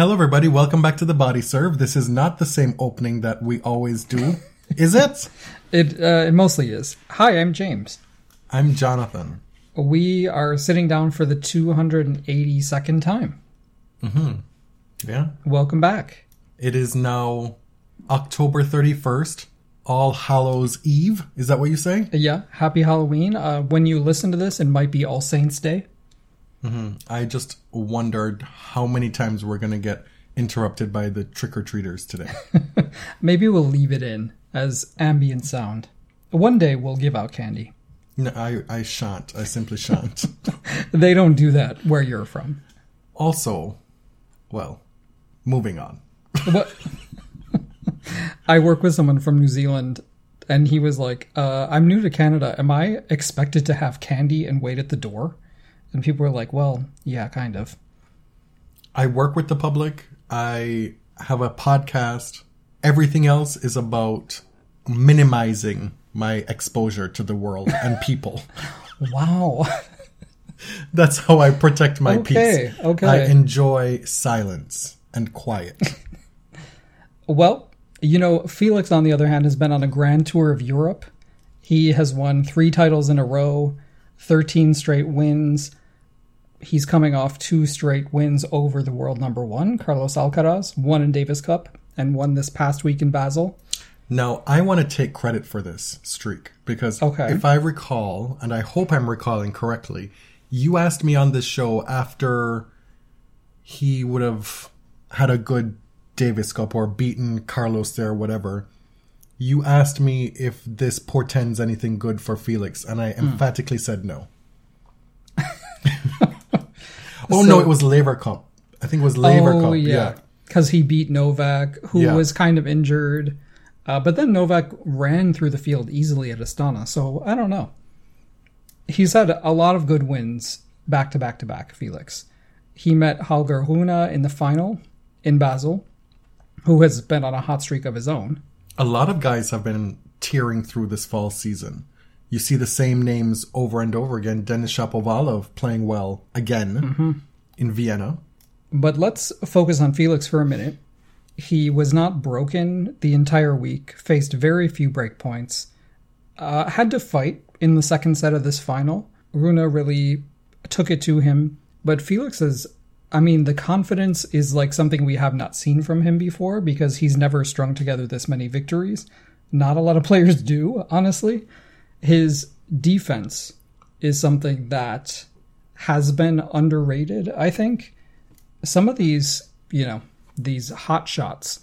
Hello, everybody. Welcome back to the Body Serve. This is not the same opening that we always do, is it? It uh, it mostly is. Hi, I'm James. I'm Jonathan. We are sitting down for the 282nd time. Mm-hmm. Yeah. Welcome back. It is now October 31st, All Hallows Eve. Is that what you say? Yeah, happy Halloween. Uh, when you listen to this, it might be All Saints Day. I just wondered how many times we're going to get interrupted by the trick or treaters today. Maybe we'll leave it in as ambient sound. One day we'll give out candy. no, I, I shan't. I simply shan't. They don't do that where you're from. also, well, moving on. But I work with someone from New Zealand, and he was like, uh, "I'm new to Canada. Am I expected to have candy and wait at the door?" And people were like, "Well, yeah, kind of." I work with the public. I have a podcast. Everything else is about minimizing my exposure to the world and people. Wow. That's how I protect my Okay, peace. okay. I enjoy silence and quiet. Well, you know, Felix, on the other hand, has been on a grand tour of Europe. He has won three titles in a row, 13 straight wins. He's coming off two straight wins over the world number one, Carlos Alcaraz, one in Davis Cup and one this past week in Basel. now, I want to take credit for this streak because Okay. if I recall, and I hope I'm recalling correctly, you asked me on this show after he would have had a good Davis Cup or beaten Carlos there, whatever. You asked me if this portends anything good for Felix, and I hmm. emphatically said no. oh no, it was Laver Cup. I think it was Laver Cup. yeah. Because he beat Novak, who Yeah. was kind of injured. Uh, but then Novak ran through the field easily at Astana. So I don't know. He's had a lot of good wins back to back to back, Felix. He met Holger Rune in the final in Basel, who has been on a hot streak of his own. A lot of guys have been tearing through this fall season. You see the same names over and over again. Denis Shapovalov playing well again in Vienna. But let's focus on Felix for a minute. He was not broken the entire week, faced very few break points, uh, had to fight in the second set of this final. Rune really took it to him, but Felix is, I mean, the confidence is like something we have not seen from him before because he's never strung together this many victories. Not a lot of players do, honestly. His defense is something that has been underrated, I think some of these, you know, these hot shots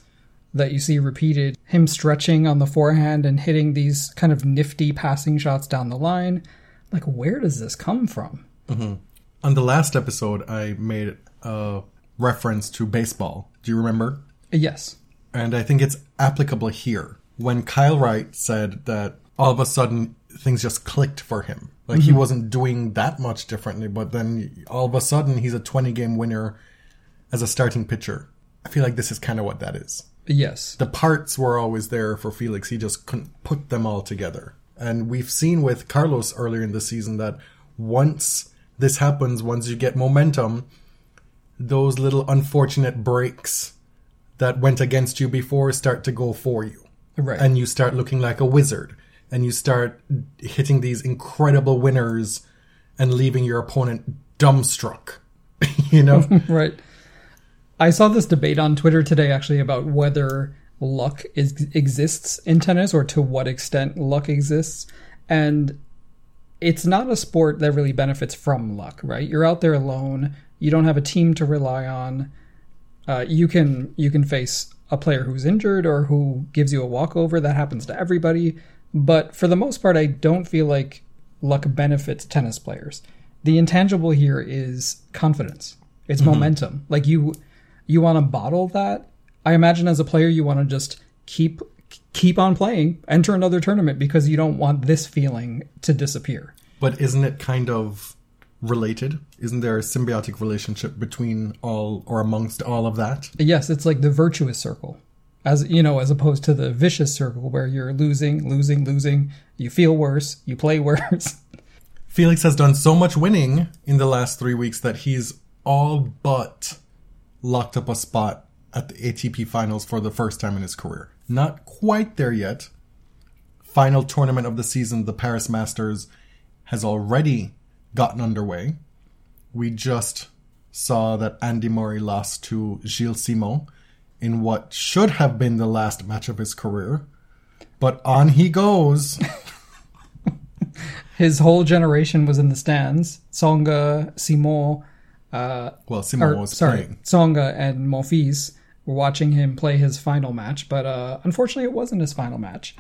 that you see repeated, him stretching on the forehand and hitting these kind of nifty passing shots down the line, like where does this come from? Mm-hmm. On the last episode, I made a reference to baseball. Do you remember? Yes. And I think it's applicable here. When Kyle Wright said that all of a sudden things just clicked for him. Like he mm-hmm. wasn't doing that much differently, but then all of a sudden he's a 20 game winner as a starting pitcher. I feel like this is kind of what that is. Yes. The parts were always there for Felix. He just couldn't put them all together. And we've seen with Carlos earlier in the season that once this happens, once you get momentum, those little unfortunate breaks that went against you before start to go for you. Right. And you start looking like a wizard. And you start hitting these incredible winners and leaving your opponent dumbstruck. you know? right. I saw this debate on Twitter today actually about whether luck is, exists in tennis or to what extent luck exists. And it's not a sport that really benefits from luck, right? You're out there alone. You don't have a team to rely on. Uh, you can you can face a player who's injured or who gives you a walkover. That happens to everybody. But for the most part, I don't feel like luck benefits tennis players. The intangible here is confidence. It's mm-hmm. momentum. Like you you want to bottle that. I imagine as a player you want to just keep keep on playing, enter another tournament because you don't want this feeling to disappear. But isn't it kind of related? Isn't there a symbiotic relationship between all or amongst all of that? Yes, it's like the virtuous circle. As you know, as opposed to the vicious circle where you're losing, losing, losing, you feel worse, you play worse. Felix has done so much winning in the last three weeks that he's all but locked up a spot at the ATP finals for the first time in his career. Not quite there yet. Final tournament of the season, the Paris Masters, has already gotten underway. We just saw that Andy Murray lost to Gilles Simon in what should have been the last match of his career. But on he goes. His whole generation was in the stands. Tsonga, Simon, uh, Well, Simon or, was sorry, playing. Tsonga and Monfils were watching him play his final match, but uh, unfortunately it wasn't his final match.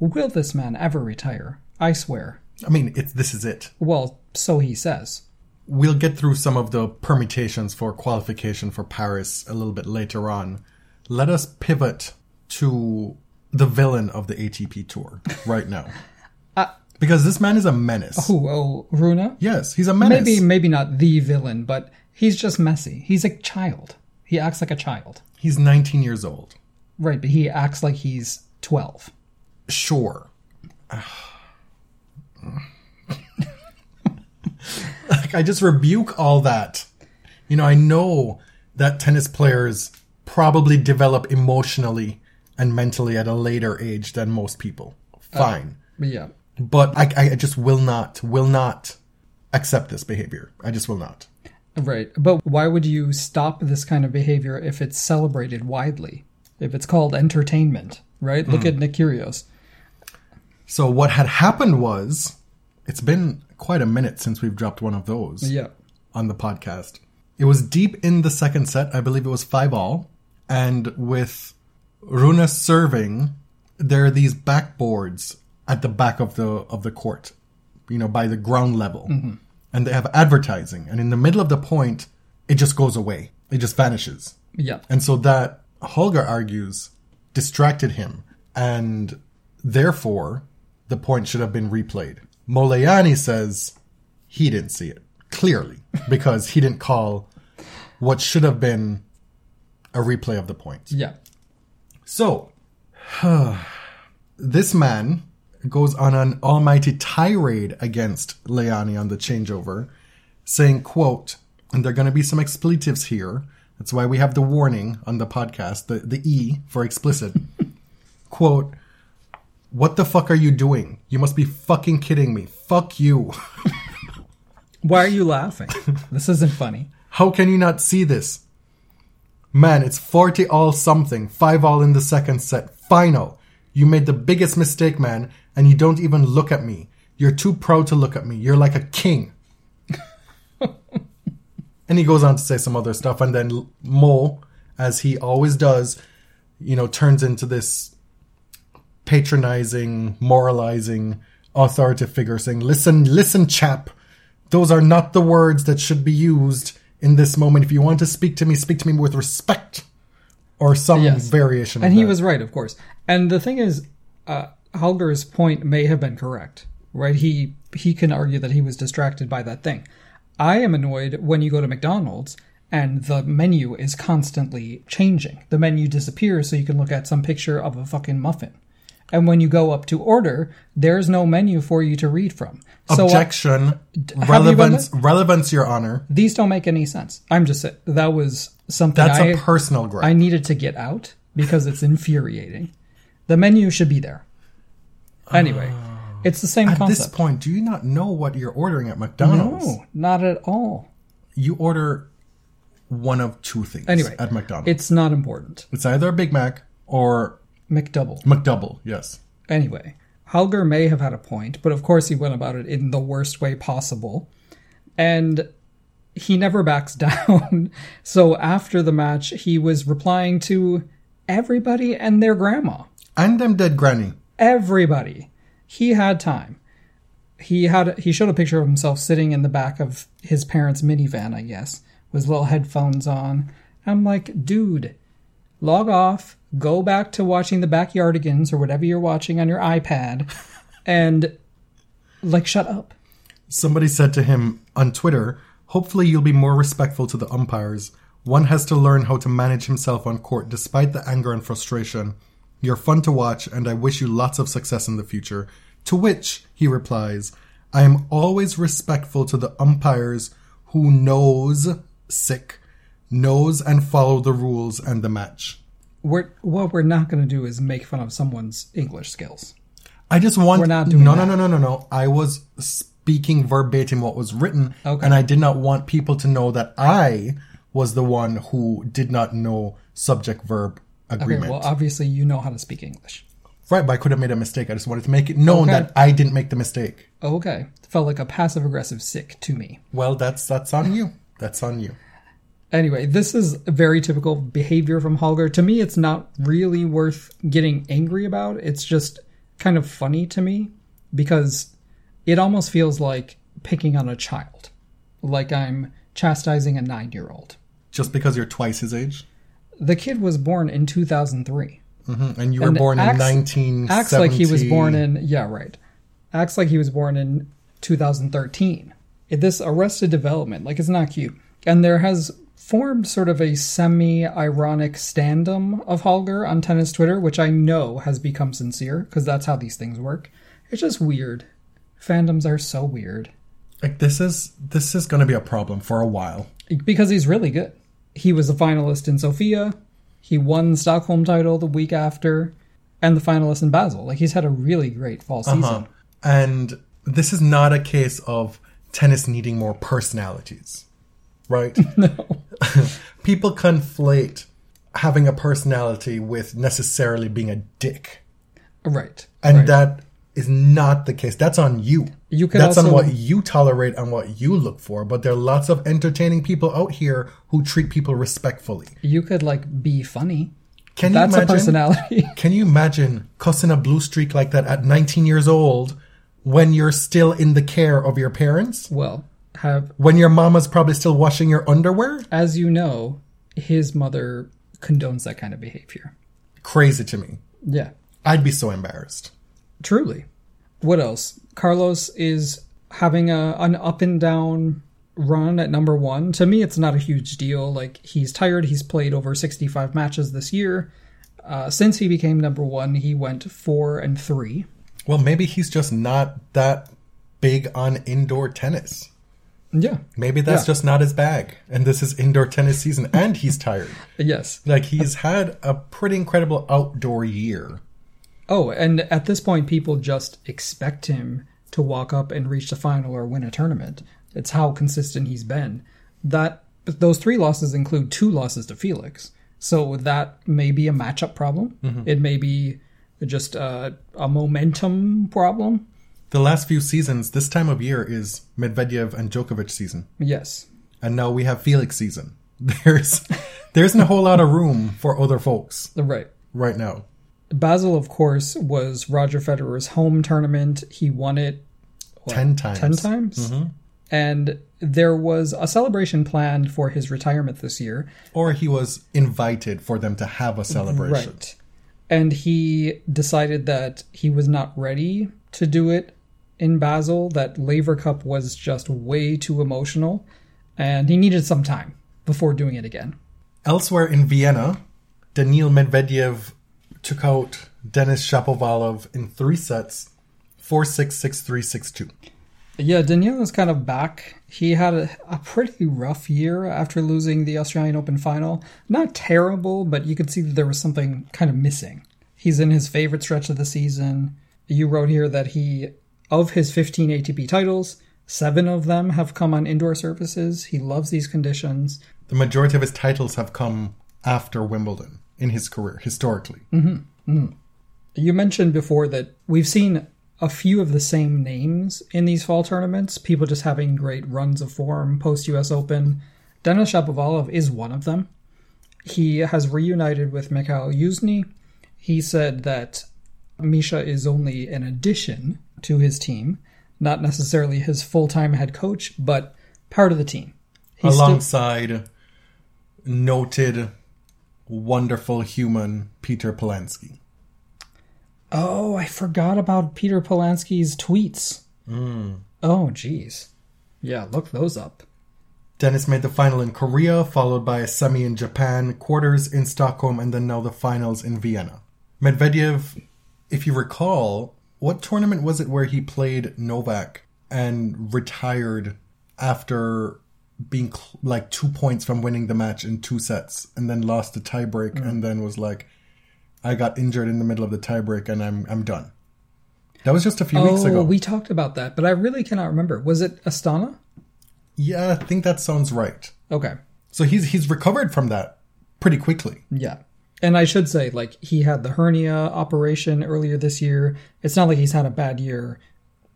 Will this man ever retire? I swear. I mean, it's, this is it. Well, so he says. We'll get through some of the permutations for qualification for Paris a little bit later on. Let us pivot to the villain of the ATP Tour right now. Uh, because this man is a menace. Who? Oh, Rune? Yes, he's a menace. Maybe, maybe not the villain, but he's just messy. He's a child. He acts like a child. He's 19 years old. Right, but he acts like he's 12. Sure. Like, I just rebuke all that. You know, I know that tennis players probably develop emotionally and mentally at a later age than most people. Uh, Fine. But yeah. but I, I just will not, will not accept this behavior. I just will not. Right. But why would you stop this kind of behavior if it's celebrated widely? If it's called entertainment, right? Look mm. at Nick Kyrgios. So what had happened was, it's been quite a minute since we've dropped one of those Yeah. on the podcast. It was deep in the second set. I believe it was five all. And with Rune serving, there are these backboards at the back of the of the court, you know, by the ground level. Mm-hmm. And they have advertising. And in the middle of the point, it just goes away. It just vanishes. Yeah. And so that, Holger argues, distracted him. And therefore, the point should have been replayed. Mo Lahyani says he didn't see it, clearly, because he didn't call what should have been a replay of the point. Yeah. So, this man goes on an almighty tirade against Lahyani on the changeover, saying, quote, and there are going to be some expletives here. That's why we have the warning on the podcast, the, the E for explicit. quote, what the fuck are you doing? You must be fucking kidding me. Fuck you. Why are you laughing? this isn't funny. How can you not see this? Man, it's 40 all something, 5 all in the second set. Final. You made the biggest mistake, man, and you don't even look at me. You're too proud to look at me. You're like a king. and he goes on to say some other stuff, and then Mo, as he always does, you know, turns into this patronizing, moralizing, authoritative figure saying, Listen, listen, chap. Those are not the words that should be used in this moment. If you want to speak to me, speak to me with respect. Or some Yes. variation of And he that. was right, of course. And the thing is, uh, Holger's point may have been correct, right? He he can argue that he was distracted by that thing. I am annoyed when you go to McDonald's and the menu is constantly changing. The menu disappears so you can look at some picture of a fucking muffin. And when you go up to order, there's no menu for you to read from. So uh, Objection. you relevance, relevance, Your Honor. these don't make any sense. I'm just saying that was something That's I, a personal gripe. I needed to get out because it's infuriating. The menu should be there. Anyway, it's the same At this point, do you not know what you're ordering at McDonald's? no, not at all. You order one of two things Anyway, at McDonald's. It's not important. it's either a Big Mac or McDouble. McDouble. Yes. Anyway, Holger may have had a point, but of course he went about it in the worst way possible. And he never backs down. so after the match, he was replying to everybody and their grandma. And them dead granny. everybody. He had time. He had he showed a picture of himself sitting in the back of his parents' minivan, I guess, with little headphones on. I'm like, dude, log off, go back to watching the Backyardigans or whatever you're watching on your iPad, and like shut up. Somebody said to him on Twitter, Hopefully, you'll be more respectful to the umpires. One has to learn how to manage himself on court despite the anger and frustration. You're fun to watch, and I wish you lots of success in the future. To which he replies, I am always respectful to the umpires who knows, sick, knows and follow the rules and the match. We're, what we're not going to do is make fun of someone's English skills. I just want We're not doing no, that. no, no, no, no, no. I was speaking verbatim what was written, Okay. and I did not want people to know that I was the one who did not know subject verb Okay, agreement. well, obviously you know how to speak English. right, but I could have made a mistake. I just wanted to make it known Okay. that I didn't make the mistake. Okay, felt like a passive aggressive sick to me. Well, that's that's on you. That's on you. Anyway, this is very typical behavior from Holger. To me, it's not really worth getting angry about. It's just kind of funny to me because it almost feels like picking on a child, like I'm chastising a nine year old. Just because you're twice his age, The kid was born in 2003. Mhm. and you were And born acts- in 1970. Acts like he was born in, yeah, right. Acts like he was born in 2013. This arrested development, like, it's not cute. And there has formed sort of a semi ironic standum of Holger on tennis Twitter, which I know has become sincere because that's how these things work. It's just weird. Fandoms are so weird Like this is this is going to be a problem for a while. because he's really good. He was a finalist in Sofia. He won the Stockholm title the week after, and the finalist in Basel. Like he's had a really great fall season. Uh-huh. And this is not a case of tennis needing more personalities, right? No. People conflate having a personality with necessarily being a dick. Right. And right. that is not the case. That's on you. You could That's also- on what you tolerate and what you look for. But there are lots of entertaining people out here who treat people respectfully. you could like be funny. Can That's you a personality. Can you imagine cussing a blue streak like that at 19 years old when you're still in the care of your parents? well, have When your mama's probably still washing your underwear? as you know, his mother condones that kind of behavior. Crazy to me. Yeah. I'd be so embarrassed. Truly. What else? Carlos is having a an up and down run at number one. To me, it's not a huge deal. Like he's tired. He's played over sixty five matches this year. Uh, since he became number one, he went four and three. Well, maybe he's just not that big on indoor tennis. Yeah. Maybe that's Yeah. just not his bag. And this is indoor tennis season and he's tired. Yes. Like he's had a pretty incredible outdoor year. Oh, and at this point, people just expect him to walk up and reach the final or win a tournament. It's how consistent he's been. That those three losses include two losses to Felix, so that may be a matchup problem. Mm-hmm. It may be just a, a momentum problem. The last few seasons, this time of year is Medvedev and Djokovic season. Yes, And now we have Felix season. There's there isn't a whole lot of room for other folks right. right now. Basel, of course, was Roger Federer's home tournament. He won it what, 10 times. 10 times? Mm-hmm. And there was a celebration planned for his retirement this year. Or he was invited for them to have a celebration. Right. And he decided that he was not ready to do it in Basel, that Laver Cup was just way too emotional, and he needed some time before doing it again. Elsewhere in Vienna, Daniil Medvedev took out Denis Shapovalov in three sets 4 6 6 3 6 2. Yeah, Daniil is kind of back. He had a, a pretty rough year after losing the Australian Open final. Not terrible, but you could see that there was something kind of missing. He's in his favorite stretch of the season. You wrote here that he, of his 15 ATP titles, seven of them have come on indoor surfaces. He loves these conditions. The majority of his titles have come after Wimbledon in his career, historically. Mm-hmm. Mm-hmm. You mentioned before that we've seen a few of the same names in these fall tournaments, people just having great runs of form post US Open. Denis Shapovalov is one of them. He has reunited with Mikhail Youzhny. He said that Misha is only an addition to his team, not necessarily his full time head coach, but part of the team. He's still- Alongside noted wonderful human Peter Polansky. Oh, I forgot about Peter Polansky's tweets. Hmm. Oh, jeez. Yeah, look those up. Denis made the final in Korea, followed by a semi in Japan, quarters in Stockholm, and then now the finals in Vienna. Medvedev, if you recall, what tournament was it where he played Novak and retired after being cl- like two points from winning the match in two sets and then lost the tiebreak mm. and then was like, I got injured in the middle of the tiebreak and I'm I'm done. That was just a few weeks Oh, ago. we talked about that, but I really cannot remember. Was it Astana? yeah, I think that sounds right. Okay. So he's he's recovered from that pretty quickly. Yeah. And I should say, like, he had the hernia operation earlier this year. It's not like he's had a bad year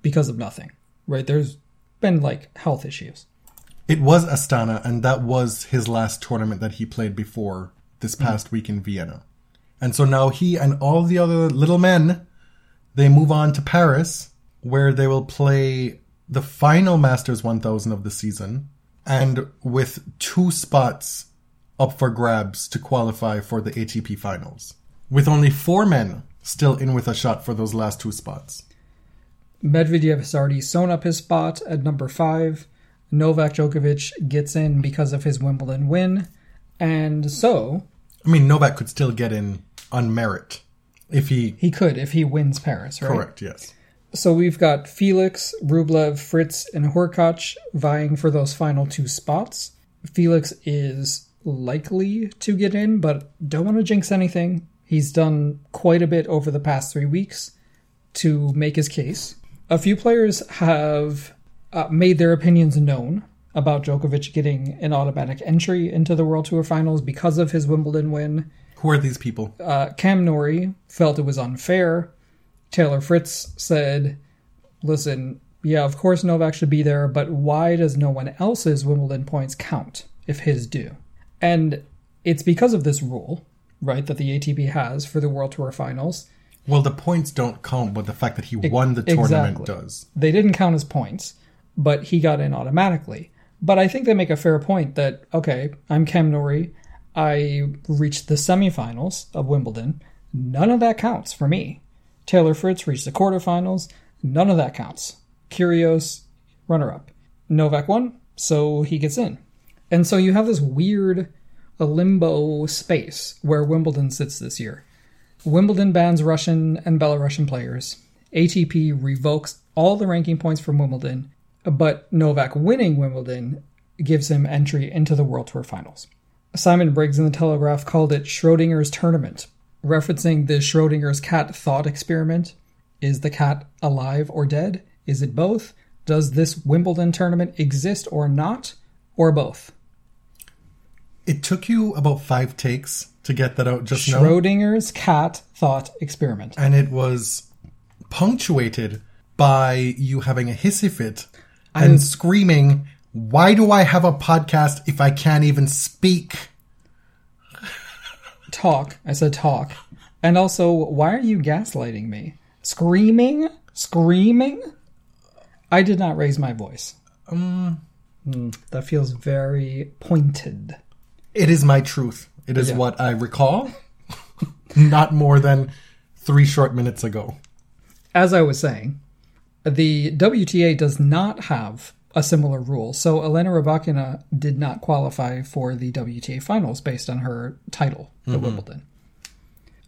because of nothing, right? There's been, like, health issues. It was Astana, and that was his last tournament that he played before this Hmm. past week in Vienna. And so now he and all the other little men, they move on to Paris, where they will play the final Masters 1000 of the season, and with two spots up for grabs to qualify for the ATP finals. With only four men still in with a shot for those last two spots. Medvedev has already sewn up his spot at number five. Novak Djokovic gets in because of his Wimbledon win. And so I mean, Novak could still get in on merit if he. he could if he wins Paris, right? Correct, yes. So we've got Felix, Rublev, Fritz, and Hurkacz vying for those final two spots. Felix is likely to get in, but don't want to jinx anything. He's done quite a bit over the past three weeks to make his case. A few players have uh, made their opinions known about Djokovic getting an automatic entry into the World Tour finals because of his Wimbledon win. Who are these people? Uh, Cam Norrie felt it was unfair. Taylor Fritz said, listen, yeah, of course Novak should be there, but why does no one else's Wimbledon points count if his do? And it's because of this rule, right, that the ATP has for the World Tour finals. Well, the points don't count, but the fact that he won the tournament exactly. does. They didn't count as points, but he got in automatically. But I think they make a fair point that, okay, I'm Cam Norrie. I reached the semifinals of Wimbledon. None of that counts for me. Taylor Fritz reached the quarterfinals. None of that counts. Kyrgios, runner up. Novak won, so he gets in. And so you have this weird limbo space where Wimbledon sits this year. Wimbledon bans Russian and Belarusian players. ATP revokes all the ranking points from Wimbledon, but Novak winning Wimbledon gives him entry into the World Tour finals. Simon Briggs in the Telegraph called it Schrodinger's tournament, referencing the Schrodinger's cat thought experiment. Is the cat alive or dead? Is it both? Does this Wimbledon tournament exist or not? Or both? It took you about five takes to get that out just now, Schrodinger's cat thought experiment. and it was punctuated by you having a hissy fit and screaming, "Why do I have a podcast if I can't even speak?" Talk. I said talk. And also, why are you gaslighting me? Screaming? Screaming? I did not raise my voice. Um, that feels very pointed. It is my truth. It is Yeah. what I recall, not more than three short minutes ago. As I was saying, the WTA does not have a similar rule. So Elena Rybakina did not qualify for the WTA finals based on her title at mm-hmm. Wimbledon.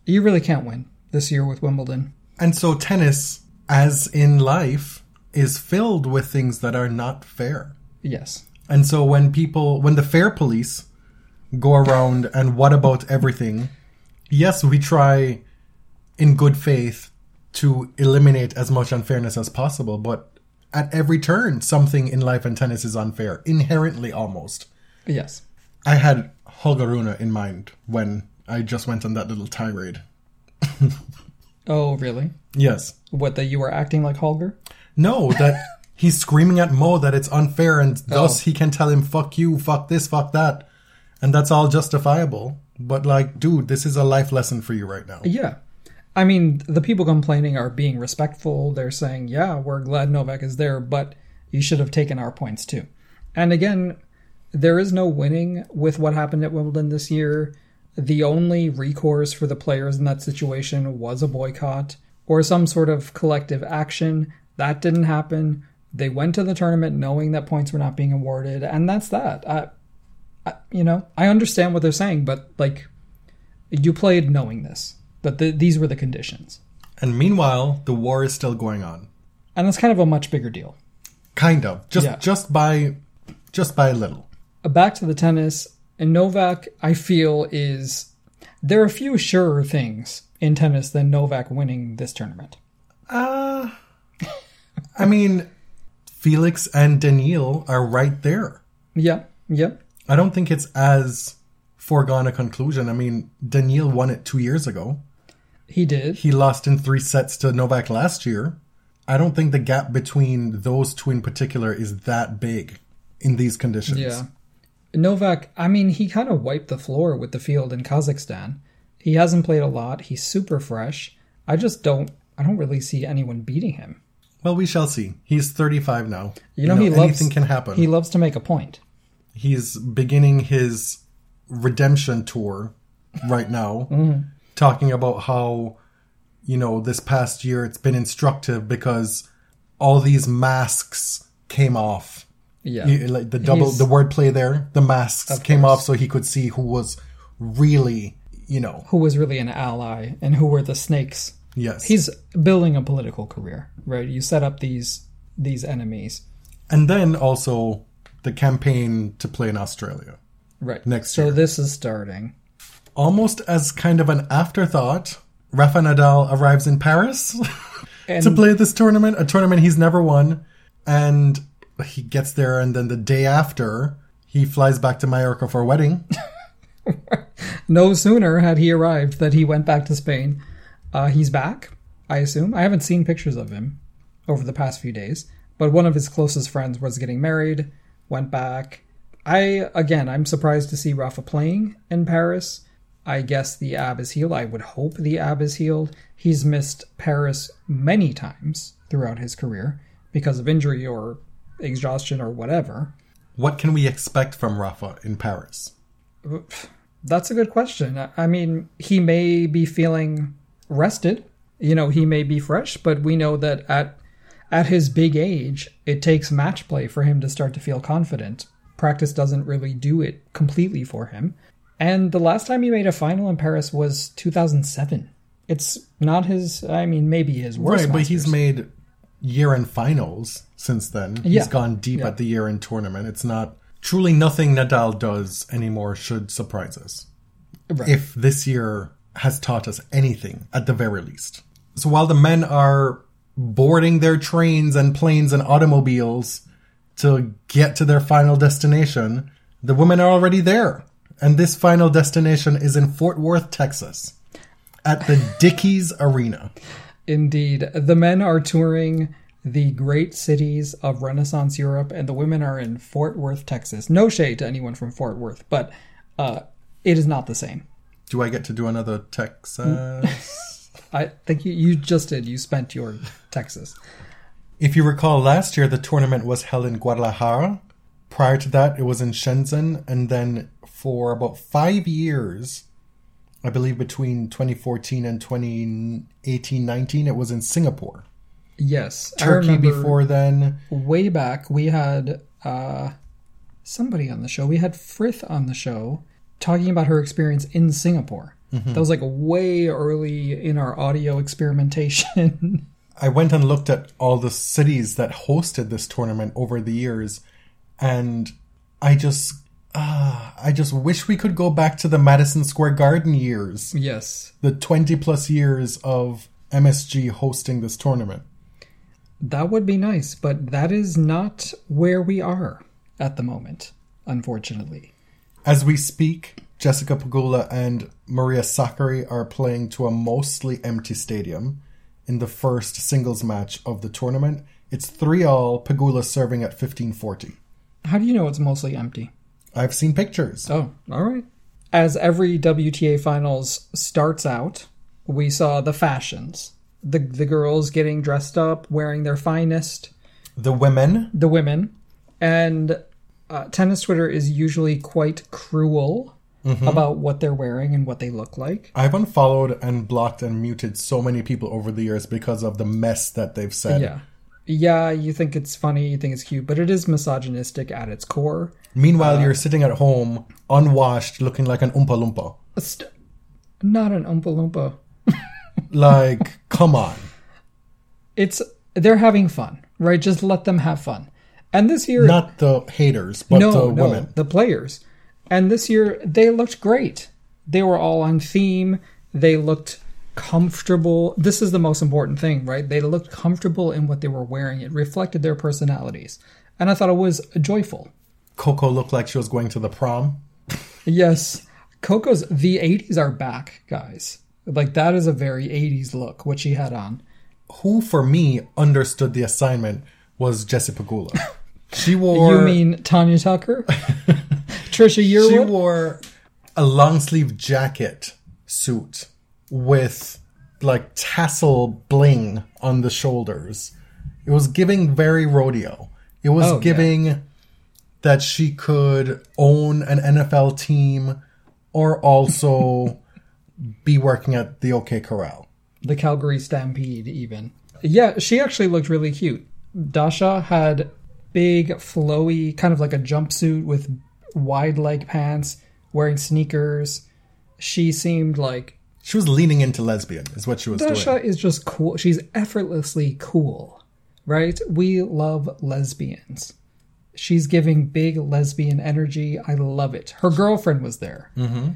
You really can't win this year with Wimbledon. And so tennis, as in life, is filled with things that are not fair. Yes. And so when people, when the fair police go around and what about everything, yes, we try in good faith to eliminate as much unfairness as possible, but at every turn, something in life and tennis is unfair, inherently almost. Yes. I had Holger Rune in mind when I just went on that little tirade. Oh, really? Yes. What, that you were acting like Holger? No, that he's screaming at Mo that it's unfair and thus Oh. he can tell him, fuck you, fuck this, fuck that. And that's all justifiable. But like, dude, this is a life lesson for you right now. Yeah. I mean, the people complaining are being respectful. They're saying, yeah, we're glad Novak is there, but you should have taken our points too. And again, there is no winning with what happened at Wimbledon this year. the only recourse for the players in that situation was a boycott or some sort of collective action. That didn't happen. They went to the tournament knowing that points were not being awarded, and that's that. You know, I understand what they're saying, but like, you played knowing this that the, these were the conditions, And meanwhile, the war is still going on. and that's kind of a much bigger deal. Kind of. Just Yeah. just by just by a little. Uh, back to the tennis and Novak I feel is there are a few surer things in tennis than Novak winning this tournament. Uh I mean Felix and Daniil are right there. Yeah, yeah. I don't think it's as foregone a conclusion. I mean, Daniil won it two years ago. He did. He lost in three sets to Novak last year. I don't think the gap between those two in particular is that big in these conditions. Yeah. Novak, I mean, he kind of wiped the floor with the field in Kazakhstan. He hasn't played a lot. He's super fresh. I just don't I don't really see anyone beating him. Well, we shall see. He's 35 now. You know, he loves anything can happen. He loves to make a point. He's beginning his redemption tour right now, Mm-hmm. talking about how, you know, this past year it's been instructive because all these masks came off. Yeah. You- like the double, He's- the wordplay there, the masks Of came course. off so he could see who was really, you know, who was really an ally and who were the snakes. yes. He's building a political career, right? You set up these these enemies. and then also the campaign to play in Australia. Right. Next so year. this is starting. Almost as kind of an afterthought, Rafa Nadal arrives in Paris to play this tournament, a tournament he's never won. And he gets there, and then the day after, he flies back to Mallorca for a wedding. no sooner had he arrived that he went back to Spain. Uh, he's back, I assume. I haven't seen pictures of him over the past few days, but one of his closest friends was getting married, went back. I again, I'm surprised to see Rafa playing in Paris. I guess the ab is healed. I would hope the ab is healed. He's missed Paris many times throughout his career because of injury or exhaustion or whatever. What can we expect from Rafa in Paris? That's a good question. I- mean, he may be feeling rested. You know, he may be fresh, but we know that at at his big age, it takes match play for him to start to feel confident. Practice doesn't really do it completely for him. And the last time he made a final in Paris was 2007. It's not his. I mean, maybe his worst. right, but he's made year end finals since then. He's Yeah. gone deep Yeah. at the year end tournament. It's not truly nothing Nadal does anymore should surprise us. Right. If this year has taught us anything, at the very least. So while the men are boarding their trains and planes and automobiles to get to their final destination, the women are already there. And this final destination is in Fort Worth, Texas, at the Dickies Arena. Indeed. The men are touring the great cities of Renaissance Europe, and the women are in Fort Worth, Texas. No shade to anyone from Fort Worth, but uh, it is not the same. Do I get to do another Texas? I think you, you just did. You spent your Texas. if you recall, last year the tournament was held in Guadalajara. Prior to that, it was in Shenzhen. And then for about five years, I believe between 2014 and 2018 19, it was in Singapore. Yes. Turkey before then. way back, we had uh, somebody on the show. We had Frith on the show talking about her experience in Singapore. That was like way early in our audio experimentation. I went and looked at all the cities that hosted this tournament over the years, and I just, ah, I just wish we could go back to the Madison Square Garden years, yes. the 20 plus years of MSG hosting this tournament. That would be nice, but that is not where we are at the moment, unfortunately. As we speak, Jessica Pegula and Maria Sakkari are playing to a mostly empty stadium in the first singles match of the tournament. It's 3 all, Pagula serving at 1540. How do you know it's mostly empty? I've seen pictures. Oh, all right. As every WTA finals starts out, we saw the fashions. The the girls getting dressed up, wearing their finest, The women the women, and uh, tennis Twitter is usually quite cruel about what they're wearing and what they look like. I've unfollowed and blocked and muted so many people over the years because of the mess that they've said. Yeah. Yeah, you think it's funny, you think it's cute, but it is misogynistic at its core. Meanwhile, Uh, you're sitting at home, unwashed, looking like an Oompa Loompa. St- not an Oompa Loompa. Like, come on. It's they're having fun, right? Just let them have fun. And this year, Not the haters, but no, the no, women. the players. And this year, they looked great. They were all on theme. They looked comfortable. This is the most important thing, right? They looked comfortable in what they were wearing. It reflected their personalities. And I thought it was joyful. Coco looked like she was going to the prom. Yes, Coco's the 80s are back, guys. Like that is a very 80s look what she had on. Who, for me, understood the assignment was Jessie Pegula. She wore. you mean Tanya Tucker? Trisha She wore a long sleeve jacket suit with like tassel bling on the shoulders. It was giving very rodeo. It was Oh, yeah. giving that she could own an NFL team or also be working at the OK Corral. the Calgary Stampede, even. Yeah, she actually looked really cute. Dasha had big, flowy, kind of like a jumpsuit with wide leg pants, wearing sneakers. She seemed like She was leaning into lesbian, is what she was Dasha doing. is just cool. She's effortlessly cool, right? We love lesbians. She's giving big lesbian energy. I love it. Her girlfriend was there. Mm-hmm.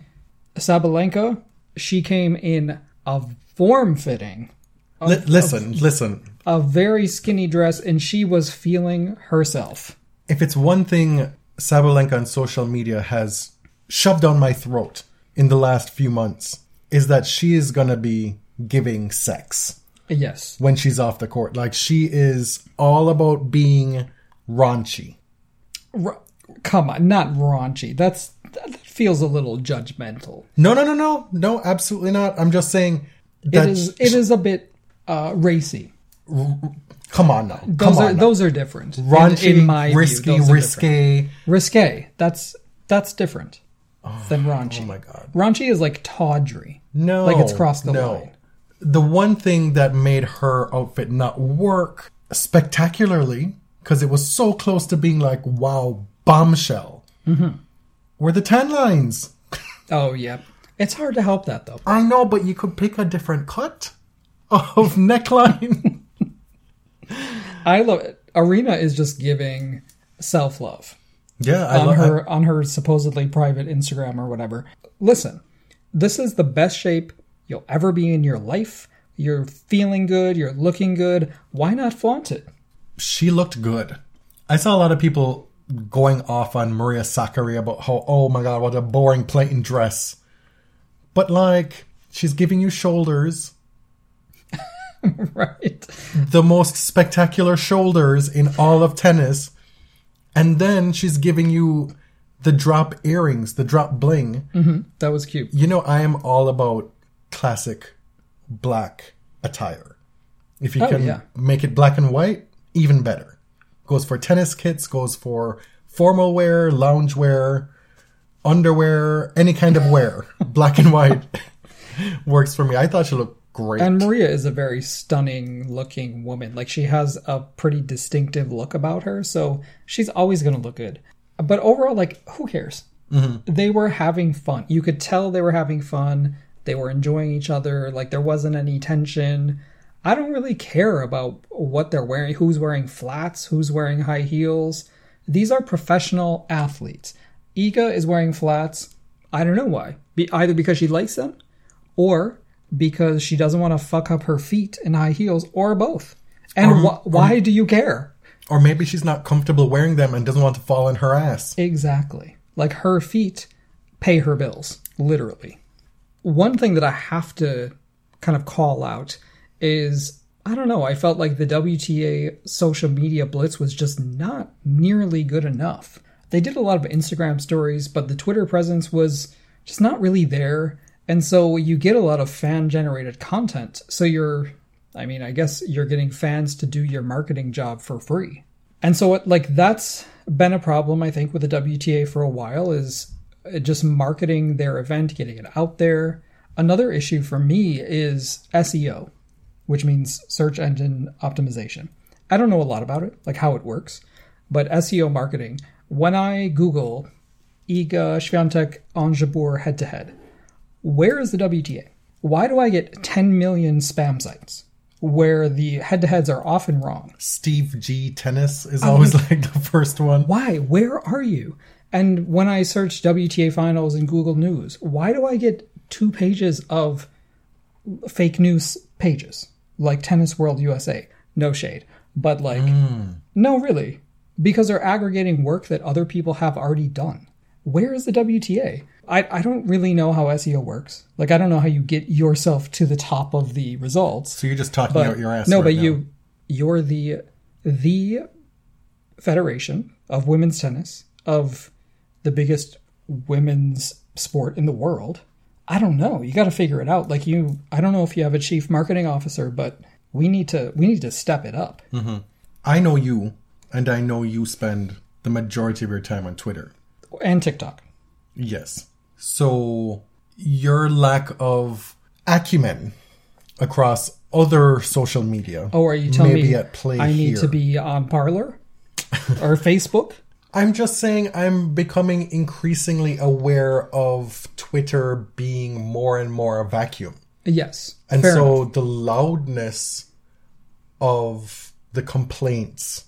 Sabalenka, she came in a form fitting, Li- listen, listen. a very skinny dress, and she was feeling herself. if it's one thing Sabalenka on social media has shoved down my throat in the last few months is that she is gonna be giving sex Yes. when she's off the court. Like she is all about being raunchy. R- come on, not raunchy. That's that feels a little judgmental. No, no, no, no, no, absolutely not. I'm just saying It that. is. It is a bit uh, racy. Come on now, Those come are on. now. those are different. In- raunchy, in, my risky, different. risque. risque. That's that's different than raunchy. Oh my god. Raunchy is like tawdry. No, like it's crossed the no. line. The one thing that made her outfit not work spectacularly, because it was so close to being like, wow, bombshell, Mm-hmm. were the tan lines. Oh yeah, it's hard to help that though. I know, but you could pick a different cut of neckline. I love it. Aryna is just giving self love. yeah, I on love her on her supposedly private Instagram or whatever. Listen, this is the best shape you'll ever be in your life. You're feeling good, you're looking good. Why not flaunt it? She looked good. I saw a lot of people going off on Maria Sakkari about how, oh my god, what a boring plain dress. But like, she's giving you shoulders. right? the most spectacular shoulders in all of tennis. And then she's giving you the drop earrings, the drop bling. Mm-hmm. That was cute. You know, I am all about classic black attire. If you Oh, can yeah. make it black and white, even better. Goes for tennis kits, goes for formal wear, lounge wear, underwear, any kind of wear. black and white works for me. I thought she looked great. And Maria is a very stunning looking woman. Like she has a pretty distinctive look about her, so she's always going to look good. But overall, like who cares? Mm-hmm. They were having fun. You could tell they were having fun. They were enjoying each other. Like there wasn't any tension. I don't really care about what they're wearing. Who's wearing flats? Who's wearing high heels? These are professional athletes. Iga is wearing flats. I don't know why. Be, either because she likes them or because she doesn't want to fuck up her feet in high heels, or both. And wh- why do you care? or maybe she's not comfortable wearing them and doesn't want to fall on her ass. Exactly. Like her feet pay her bills, literally. One thing that I have to kind of call out is I don't know, I felt like the WTA social media blitz was just not nearly good enough. They did a lot of Instagram stories, but the Twitter presence was just not really there. And so you get a lot of fan generated content. So you're, I mean, I guess you're getting fans to do your marketing job for free. And so, it, like, that's been a problem, I think, with the WTA for a while is uh, just marketing their event, getting it out there. Another issue for me is SEO, which means search engine optimization. I don't know a lot about it, like how it works, but SEO marketing, when I Google Iga Swiatek Ons Jabeur head to head, where is the WTA? Why do I get 10 million spam sites where the head to heads are often wrong? Steve G tennis is always like the first one. Why? Where are you? And when I search WTA finals in Google News, why do I get two pages of fake news pages like Tennis World USA? No shade, but like, hmm. no, really, because they're aggregating work that other people have already done. Where is the WTA? I, I don't really know how SEO works. Like, I don't know how you get yourself to the top of the results. So you're just talking But out your ass. no, right but now. you you're the the federation of women's tennis of the biggest women's sport in the world. I don't know. You got to figure it out. Like you, I don't know if you have a chief marketing officer, but we need to we need to step it up. Mm-hmm. I know you, and I know you spend the majority of your time on Twitter. And TikTok. Yes. So your lack of acumen across other social media. Oh, are you telling me at play I need here. to be on Parlor or Facebook? I'm just saying I'm becoming increasingly aware of Twitter being more and more a vacuum. Yes. And so enough. the loudness of the complaints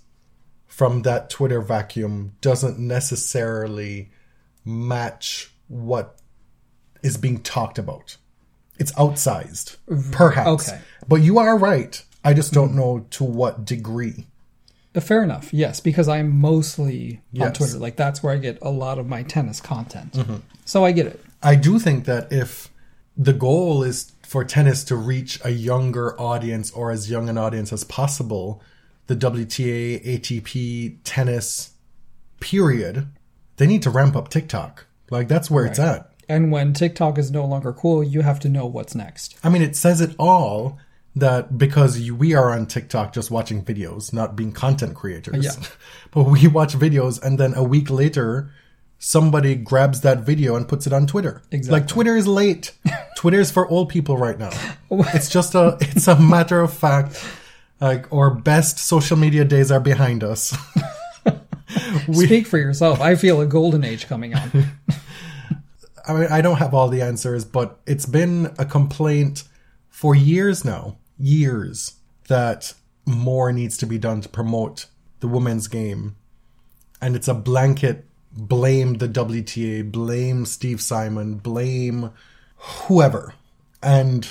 from that Twitter vacuum doesn't necessarily match what is being talked about. It's outsized, perhaps. okay. But you are right. I just don't know to what degree. Uh, Fair enough. Yes, because I'm mostly on Twitter. Like that's where I get a lot of my tennis content. Mm-hmm. So I get it. I do think that if the goal is for tennis to reach a younger audience or as young an audience as possible, the WTA, ATP, tennis, period, they need to ramp up TikTok. Like that's where it's at. And when TikTok is no longer cool, you have to know what's next. I mean, it says it all that because you, we are on TikTok just watching videos, not being content creators. Yeah. But we watch videos and then a week later, somebody grabs that video and puts it on Twitter. Exactly. Like Twitter is late. Twitter is for old people right now. It's just a, it's a matter of fact. Like our best social media days are behind us. Speak for yourself. I feel a golden age coming on. I mean, I don't have all the answers, but it's been a complaint for years now, years, that more needs to be done to promote the women's game. And it's a blanket blame the WTA, blame Steve Simon, blame whoever. And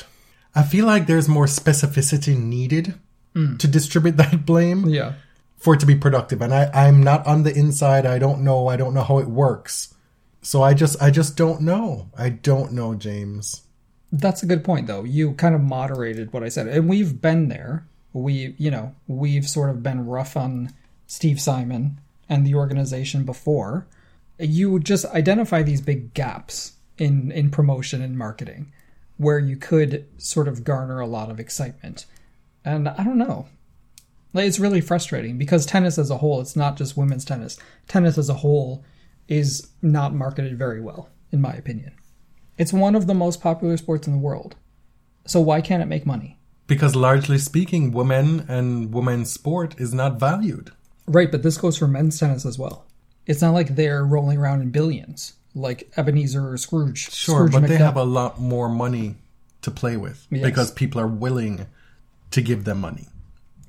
I feel like there's more specificity needed Mm. to distribute that blame yeah. for it to be productive. And I, I'm not on the inside. I don't know. I don't know how it works. So I just I just don't know. I don't know, James. That's a good point, though. You kind of moderated what I said. And we've been there. We, you know, we've sort of been rough on Steve Simon and the organization before. You just identify these big gaps in, in promotion and marketing where you could sort of garner a lot of excitement. And I don't know. Like, It's really frustrating because tennis as a whole, it's not just women's tennis. Tennis as a whole is not marketed very well, in my opinion. It's one of the most popular sports in the world. So why can't it make money? Because largely speaking, women and women's sport is not valued. Right, but this goes for men's tennis as well. It's not like they're rolling around in billions like Ebenezer or Scrooge. Sure, Scrooge but they have a lot more money to play with Yes. because people are willing to give them money.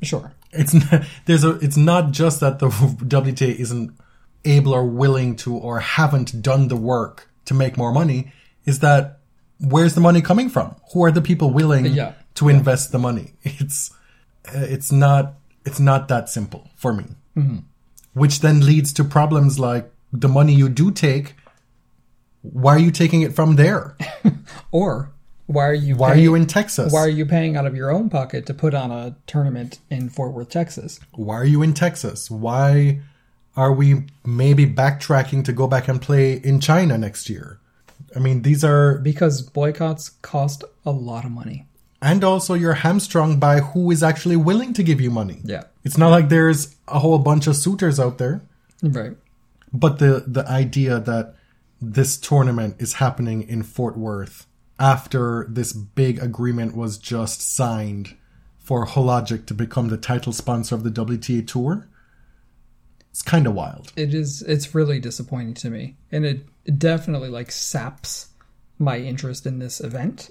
Sure. It's not, there's a it's not just that the WTA isn't able or willing to or haven't done the work to make more money. Is that where's the money coming from? Who are the people willing Yeah. to invest the money? It's uh, it's not it's not that simple for me. Which then leads to problems like the money you do take. Why are you taking it from there? Or why are you Why are you in Texas? why are you paying out of your own pocket to put on a tournament in Fort Worth, Texas? Why are you in Texas? Why are we maybe backtracking to go back and play in China next year? I mean, these are, Because boycotts cost a lot of money. and also you're hamstrung by who is actually willing to give you money. Yeah. It's not like there's a whole bunch of suitors out there, Right. but the, the idea that this tournament is happening in Fort Worth after this big agreement was just signed for Hologic to become the title sponsor of the WTA Tour. It's kind of wild. It is. It's really disappointing to me, and it, it definitely like saps my interest in this event.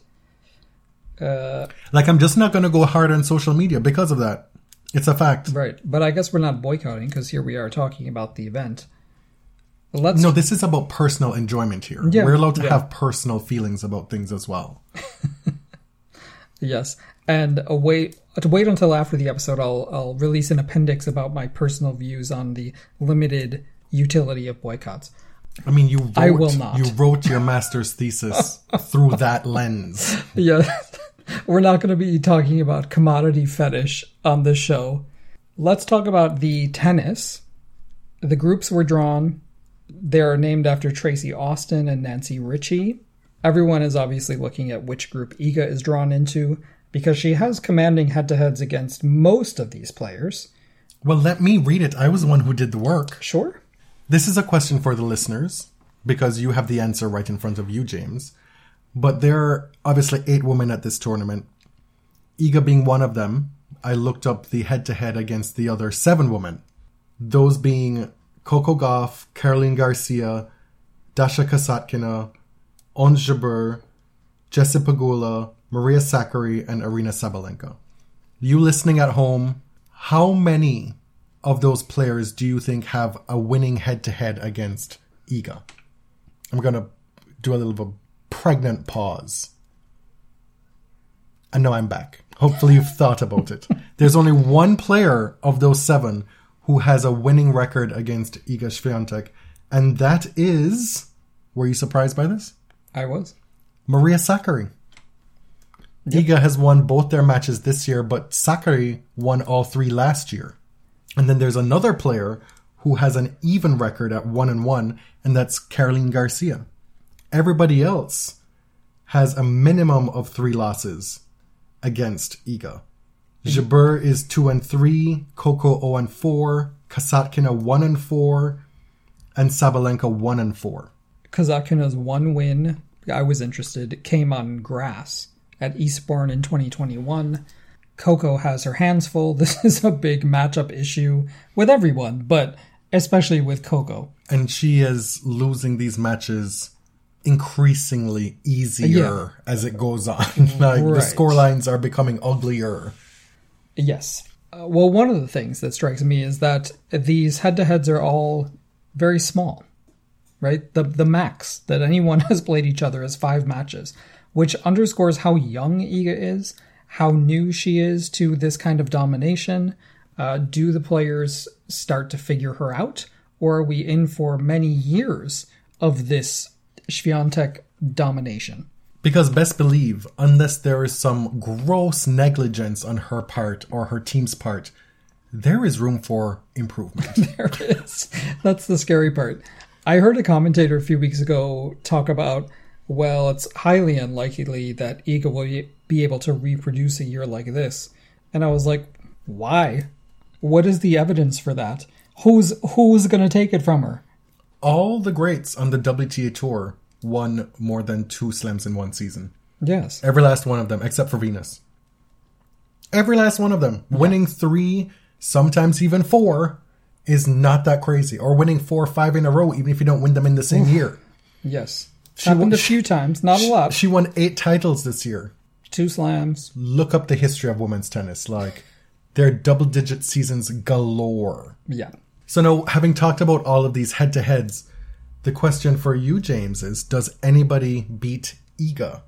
Uh, Like, I'm just not going to go hard on social media because of that. It's a fact. right, but I guess we're not boycotting because here we are talking about the event. Let's No, this is about personal enjoyment here. Yeah, We're allowed to yeah. have personal feelings about things as well. Yes, and a wait to wait until after the episode. I'll I'll release an appendix about my personal views on the limited utility of boycotts. I mean, you wrote, I will not. You wrote your master's thesis through that lens. Yeah, we're not going to be talking about commodity fetish on this show. Let's talk about the tennis. The groups were drawn. They're named after Tracy Austin and Nancy Richey. Everyone is obviously looking at which group Iga is drawn into because she has commanding head to heads against most of these players. Well, let me read it. I was the one who did the work. Sure. This is a question for the listeners because you have the answer right in front of you, James. But there are obviously eight women at this tournament. Iga being one of them, I looked up the head to head against the other seven women. Those being Coco Gauff, Caroline Garcia, Dasha Kasatkina, Ons Jabeur, Jessie Pegula, Maria Sakkari, and Aryna Sabalenka. You listening at home, how many of those players do you think have a winning head to head against Iga? I'm going to do a little of a pregnant pause. And now I'm back. Hopefully, you've thought about it. There's only one player of those seven who has a winning record against Iga Swiatek, and that is. Were you surprised by this? I was. Maria Sakkari. Iga has won both their matches this year, but Sakkari won all three last year. And then there's another player who has an even record at one and one, and that's Caroline Garcia. Everybody else has a minimum of three losses against Iga. Jabeur is two and three, Coco 0 and four, Kasatkina one and four, and Sabalenka one and four. Kasatkina's one win, I was interested, came on grass at Eastbourne in 2021. Coco has her hands full. This is a big matchup issue with everyone, but especially with Coco. and she is losing these matches increasingly easier Yeah. as it goes on. like the Right. score lines are becoming uglier. Yes. Uh, well, one of the things that strikes me is that these head to heads are all very small, right? The, the max that anyone has played each other is five matches, which underscores how young Iga is, how new she is to this kind of domination. Uh, do the players start to figure her out, or are we in for many years of this Swiatek domination? Because best believe, unless there is some gross negligence on her part or her team's part, there is room for improvement. there is. That's the scary part. I heard a commentator a few weeks ago talk about, well, it's highly unlikely that Iga will be able to reproduce a year like this. And I was like, why? What is the evidence for that? Who's who's going to take it from her? All the greats on the WTA Tour won more than two slams in one season. Yes. Every last one of them, except for Venus. Every last one of them. Winning three, sometimes even four, is not that crazy. Or winning four or five in a row, even if you don't win them in the same year. Yes. She Happened won- a few times, not a lot. She won eight titles this year. Two slams. Look up the history of women's tennis. Like, they're double digit seasons galore. Yeah. So now, having talked about all of these head to heads, the question for you, James, is does anybody beat Iga?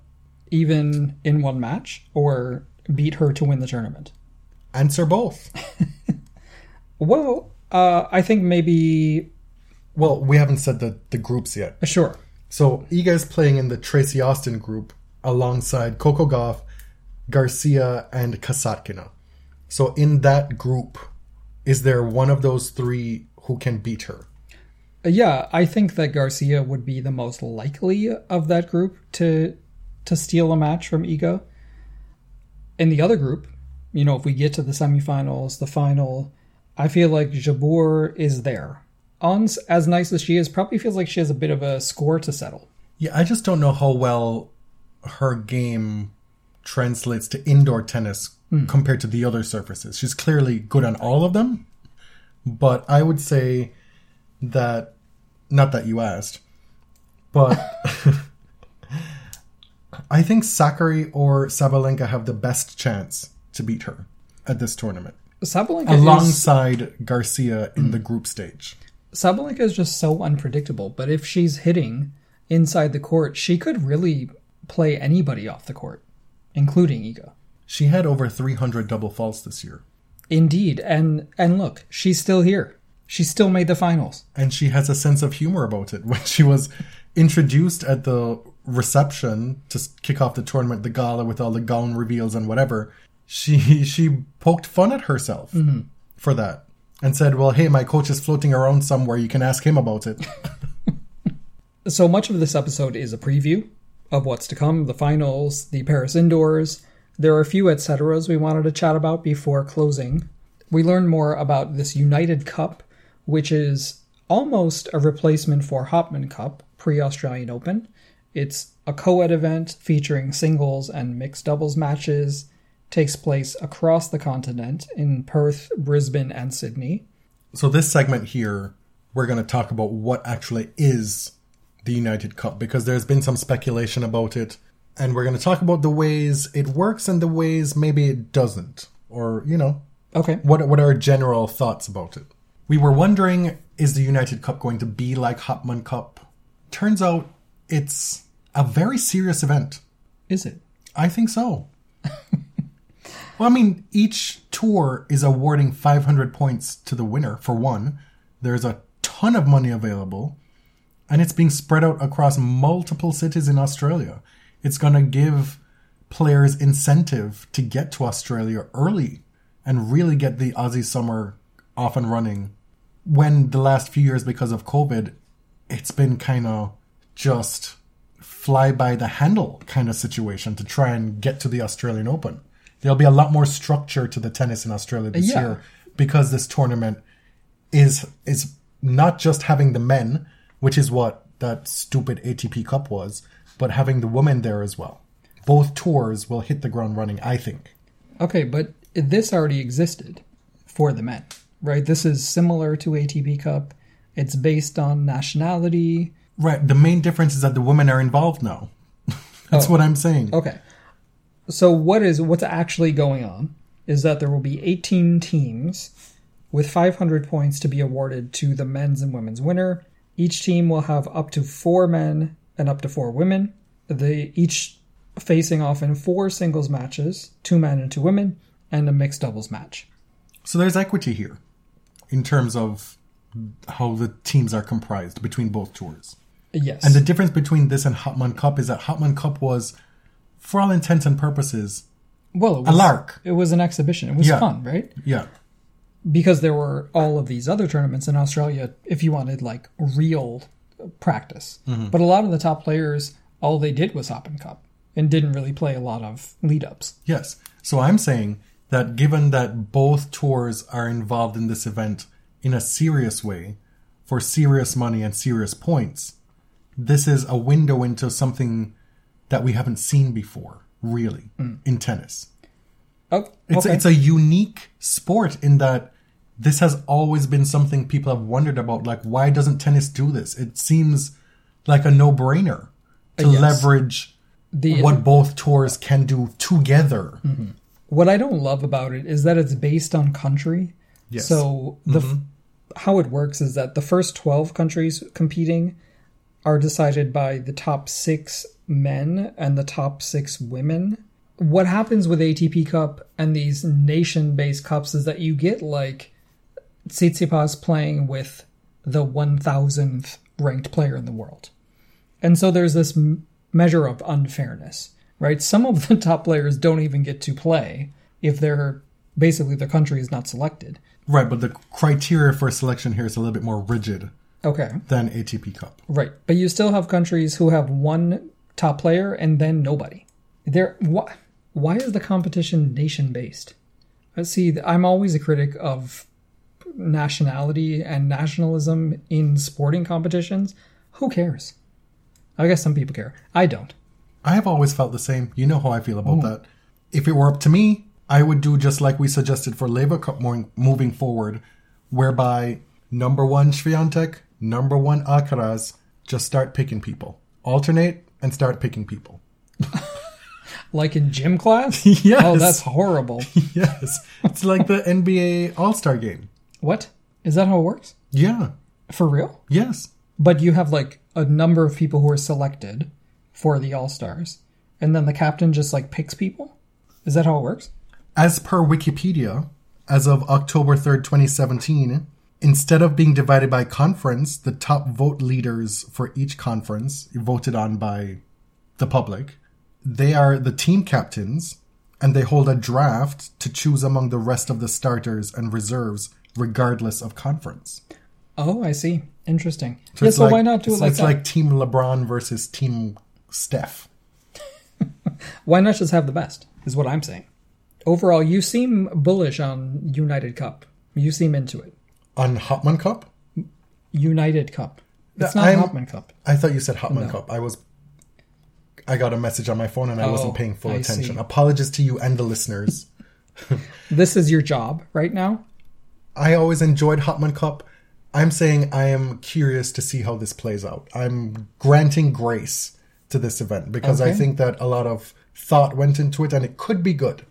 Even in one match or beat her to win the tournament. Answer both. Well, uh, I think maybe Well, we haven't said the, the groups yet. sure. So Iga is playing in the Tracy Austin group alongside Coco Gauff, Garcia, and Kasatkina. So in that group, is there one of those three who can beat her? Yeah, I think that Garcia would be the most likely of that group to to steal a match from Iga. In the other group, you know, if we get to the semifinals, the final, I feel like Jabeur is there. Ons, as nice as she is, probably feels like she has a bit of a score to settle. Yeah, I just don't know how well her game translates to indoor tennis hmm. compared to the other surfaces. She's clearly good on all of them, but I would say that not that you asked, but I think Sakkari or Sabalenka have the best chance to beat her at this tournament, Sabalenka is, alongside Garcia in the group stage. Sabalenka is just so unpredictable. But if she's hitting inside the court, she could really play anybody off the court, including Iga. She had over 300 double faults this year. Indeed, and and look, she's still here. She still made the finals. and she has a sense of humor about it. When she was introduced at the reception to kick off the tournament, the gala with all the gown reveals and whatever, she she poked fun at herself mm-hmm. for that and said, "Well, hey, my coach is floating around somewhere. You can ask him about it." So much of this episode is a preview of what's to come, the finals, the Paris indoors. There are a few et ceteras we wanted to chat about before closing. We learn more about this United Cup, which is almost a replacement for Hopman Cup pre Australian Open. It's a co ed event featuring singles and mixed doubles matches, takes place across the continent in Perth, Brisbane, and Sydney. so this segment here, we're going to talk about what actually is the United Cup because there's been some speculation about it, and we're going to talk about the ways it works and the ways maybe it doesn't, or you know, Okay. what what are our general thoughts about it? We were wondering is the United Cup going to be like Hopman Cup? Turns out it's a very serious event. Is it? I think so. well, I mean, each tour is awarding 500 points to the winner for one. There's a ton of money available, and it's being spread out across multiple cities in Australia. It's going to give players incentive to get to Australia early and really get the Aussie summer off and running. When the last few years, because of COVID, it's been kind of just fly by the handle kind of situation to try and get to the Australian Open. There'll be a lot more structure to the tennis in Australia this Yeah. year because this tournament is is not just having the men, which is what that stupid ATP Cup was, but having the women there as well. Both tours will hit the ground running, I think. Okay, but this already existed for the men, right? This is similar to ATP Cup. It's based on nationality. Right. The main difference is that the women are involved now. That's oh. what I'm saying. Okay. So what is what's actually going on is that there will be 18 teams with 500 points to be awarded to the men's and women's winner. Each team will have up to 4 men and up to 4 women. They each facing off in four singles matches, two men and two women, and a mixed doubles match. So there's equity here in terms of how the teams are comprised between both tours. Yes. And the difference between this and Hotman Cup is that Hotman Cup was, for all intents and purposes, well, it a lark. It was an exhibition. It was Yeah. fun, right? Yeah. because there were all of these other tournaments in Australia if you wanted like real practice. Mm-hmm. But a lot of the top players, all they did was Hopman Cup and didn't really play a lot of lead ups. Yes. So I'm saying that given that both tours are involved in this event in a serious way, for serious money and serious points, this is a window into something that we haven't seen before, really, mm. in tennis. Oh, It's okay. it's a unique sport in that this has always been something people have wondered about. Like, why doesn't tennis do this? It seems like a no brainer uh, to Yes. leverage The- what both tours can do together. Mm-hmm. What I don't love about it is that it's based on country. Yes. So the mm-hmm. f how it works is that the first 12 countries competing are decided by the top 6 men and the top 6 women. What happens with ATP Cup and these nation-based cups is that you get like Tsitsipas playing with the 1000th ranked player in the world. And so there's this m- measure of unfairness, right? Some of the top players don't even get to play if they're basically their country is not selected. Right, but the criteria for selection here is a little bit more rigid Okay, than ATP Cup. right. But you still have countries who have one top player and then nobody. There, why, why is the competition nation based? See, I'm always a critic of nationality and nationalism in sporting competitions, who cares? I guess some people care. I don't. I have always felt the same. You know how I feel about that. If it were up to me, I would do just like we suggested for Laver Cup moving forward, whereby number one Swiatek, number one Alcaraz, just start picking people. Alternate and start picking people. Like in gym class? Yes. Oh, that's horrible. yes. It's like the NBA All Star game. what? Is that how it works? Yeah. For real? Yes. But you have like a number of people who are selected for the All Stars, and then the captain just like picks people? Is that how it works? As per Wikipedia, as of October 3rd, 2017, instead of being divided by conference, the top vote leaders for each conference, voted on by the public, they are the team captains and they hold a draft to choose among the rest of the starters and reserves, regardless of conference. Oh, I see. Interesting. So yeah, so like, why not do it so like it's that? like Team LeBron versus Team Steph. why not just have the best? Is what I'm saying. Overall, you seem bullish on United Cup. You seem into it. On Hotman Cup? United Cup. It's not I'm- Hopman Cup. I thought you said Hotman No. Cup. I was. I got a message on my phone and I Oh, wasn't paying full I attention. see. Apologies to you and the listeners. This is your job right now. I always enjoyed Hotman Cup. I'm saying I am curious to see how this plays out. I'm granting grace to this event because I think that a lot of thought went into it and it could be good.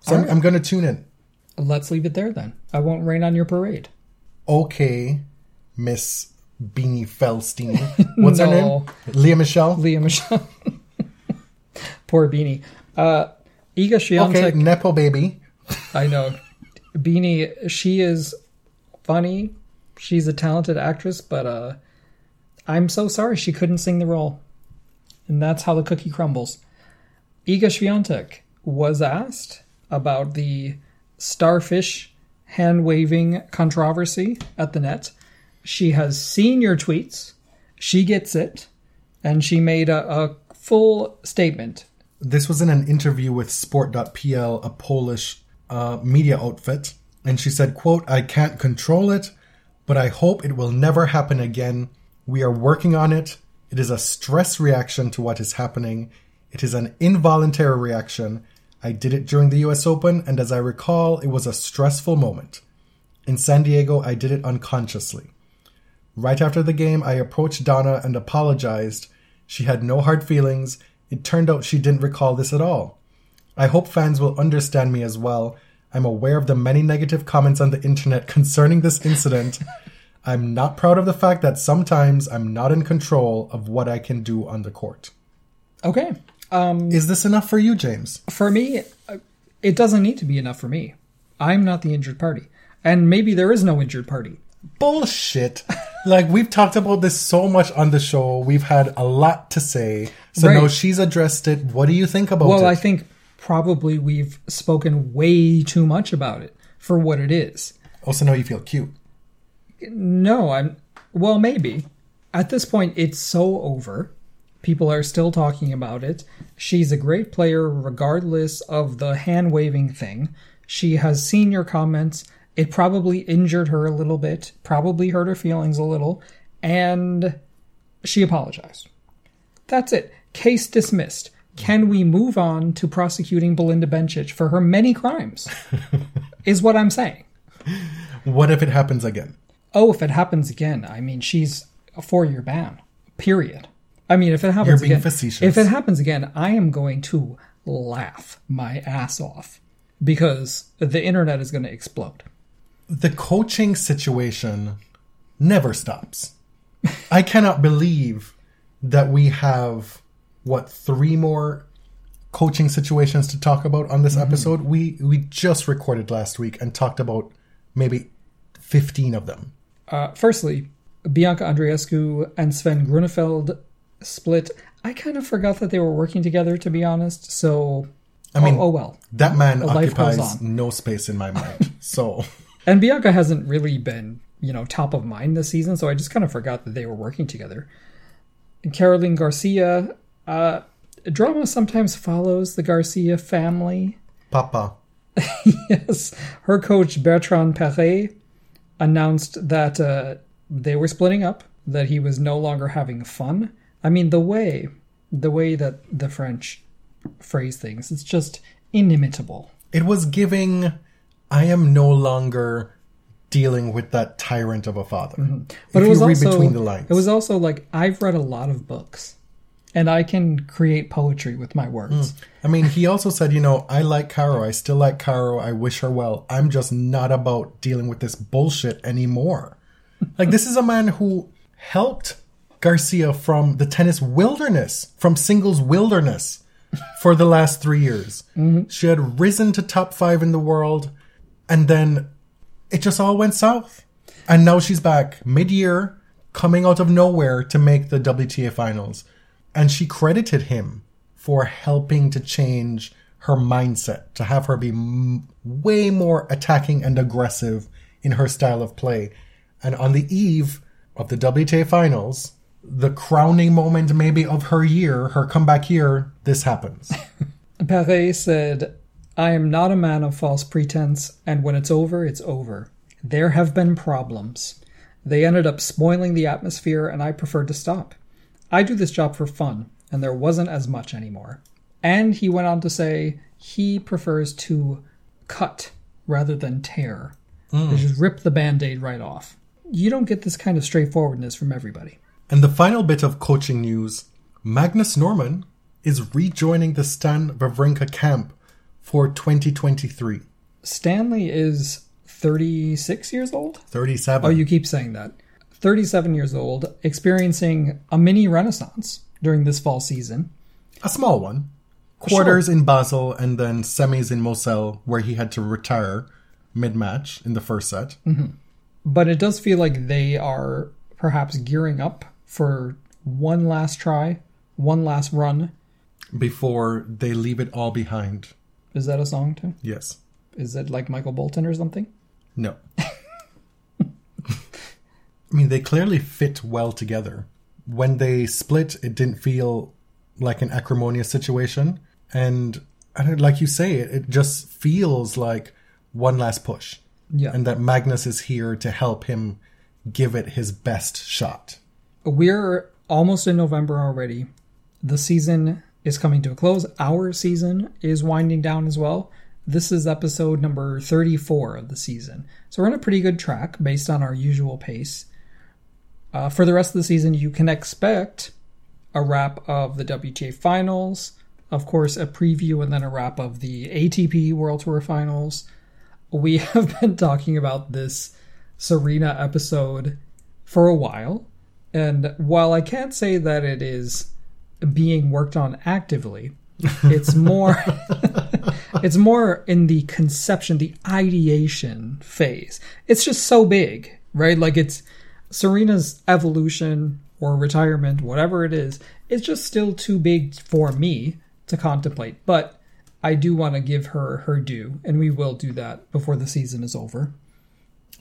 So I'm, I'm going to tune in. Let's leave it there then. I won't rain on your parade. Okay, Miss Beanie Feldstein. What's her name? Lea Michele? Lea Michele. Poor Beanie. Uh, Iga Swiatek, Okay, Nepo baby. I know. Beanie, she is funny. She's a talented actress, but uh, I'm so sorry she couldn't sing the role. And that's how the cookie crumbles. Iga Swiatek was asked about the starfish hand waving controversy at the net. She has seen your tweets. She gets it. And she made a, a full statement. This was in an interview with Sport.pl, a Polish uh, media outfit, and she said, quote, I can't control it, but I hope it will never happen again. We are working on it. It is a stress reaction to what is happening. It is an involuntary reaction. I did it during the US Open, and as I recall, it was a stressful moment. In San Diego, I did it unconsciously. Right after the game, I approached Donna and apologized. She had no hard feelings. It turned out she didn't recall this at all. I hope fans will understand me as well. I'm aware of the many negative comments on the internet concerning this incident. I'm not proud of the fact that sometimes I'm not in control of what I can do on the court. Okay. Um, is this enough for you, James? For me, it doesn't need to be enough for me. I'm not the injured party. And maybe there is no injured party. Bullshit. like, we've talked about this so much on the show. We've had a lot to say. So now Right. she's addressed it. What do you think about Well, it? I think probably we've spoken way too much about it for what it is. also, now you feel cute. No, I'm. Well, maybe. At this point, it's so over. People are still talking about it. She's a great player, regardless of the hand waving thing. She has seen your comments. It probably injured her a little bit, probably hurt her feelings a little, and she apologized. That's it. Case dismissed. Can we move on to prosecuting Belinda Bencic for her many crimes? is what I'm saying. What if it happens again? Oh, if it happens again, I mean, she's a four year ban. Period. I mean, if it happens being again, facetious. if it happens again, I am going to laugh my ass off because the internet is going to explode. the coaching situation never stops. I cannot believe that we have what three more coaching situations to talk about on this mm-hmm. episode. We we just recorded last week and talked about maybe 15 of them. Uh, firstly, Bianca Andreescu and Sven Groeneveld split. I kind of forgot that they were working together, to be honest. So, I mean, oh, oh well. that man occupies no space in my mind. so, And Bianca hasn't really been, you know, top of mind this season, so I just kind of forgot that they were working together. And Caroline Garcia, uh, drama sometimes follows the Garcia family. Papa, yes, her coach Bertrand Perret announced that uh, they were splitting up, that he was no longer having fun. I mean, the way the way that the French phrase things, it's just inimitable. It was giving, I am no longer dealing with that tyrant of a father. Mm-hmm. But if it was you read also between the lines. it was also like I've read a lot of books, and I can create poetry with my words. Hmm. I mean, he also said, you know, I like Caro. I still like Caro. I wish her well. I'm just not about dealing with this bullshit anymore. like, this is a man who helped Garcia from the tennis wilderness, from singles wilderness for the last three years. Mm-hmm. She had risen to top five in the world, and then it just all went south. And now she's back mid year, coming out of nowhere to make the WTA finals. And she credited him for helping to change her mindset, to have her be m- way more attacking and aggressive in her style of play. And on the eve of the WTA finals, the crowning moment maybe of her year, her comeback year, this happens. Perret said, I am not a man of false pretense, and when it's over, it's over. There have been problems. They ended up spoiling the atmosphere, and I preferred to stop. I do this job for fun, and there wasn't as much anymore. And he went on to say he prefers to cut rather than tear. Hmm. They just rip the band aid right off. You don't get this kind of straightforwardness from everybody. And the final bit of coaching news Magnus Norman is rejoining the Stan Wawrinka camp for 2023. Stanley is 36 years old? 37. Oh, you keep saying that. 37 years old, experiencing a mini renaissance during this fall season. a small one. Quarters in Basel and then semis in Moselle, where he had to retire mid match in the first set. Mm-hmm. But it does feel like they are perhaps gearing up for one last try, one last run. Before they leave it all behind. Is that a song too? Yes. Is it like Michael Bolton or something? No. I mean, they clearly fit well together. When they split, it didn't feel like an acrimonious situation. And, like you say, it, it just feels like one last push. Yeah. And that Magnus is here to help him give it his best shot. We're almost in November already. The season is coming to a close. Our season is winding down as well. This is episode number 34 of the season. So we're on a pretty good track based on our usual pace. Uh, for the rest of the season, you can expect a wrap of the WTA finals, of course, a preview and then a wrap of the ATP World Tour finals. We have been talking about this Serena episode for a while. And while I can't say that it is being worked on actively, it's more it's more in the conception, the ideation phase. It's just so big, right? Like it's Serena's evolution or retirement, whatever it is, it's just still too big for me to contemplate. But I do want to give her her due, and we will do that before the season is over.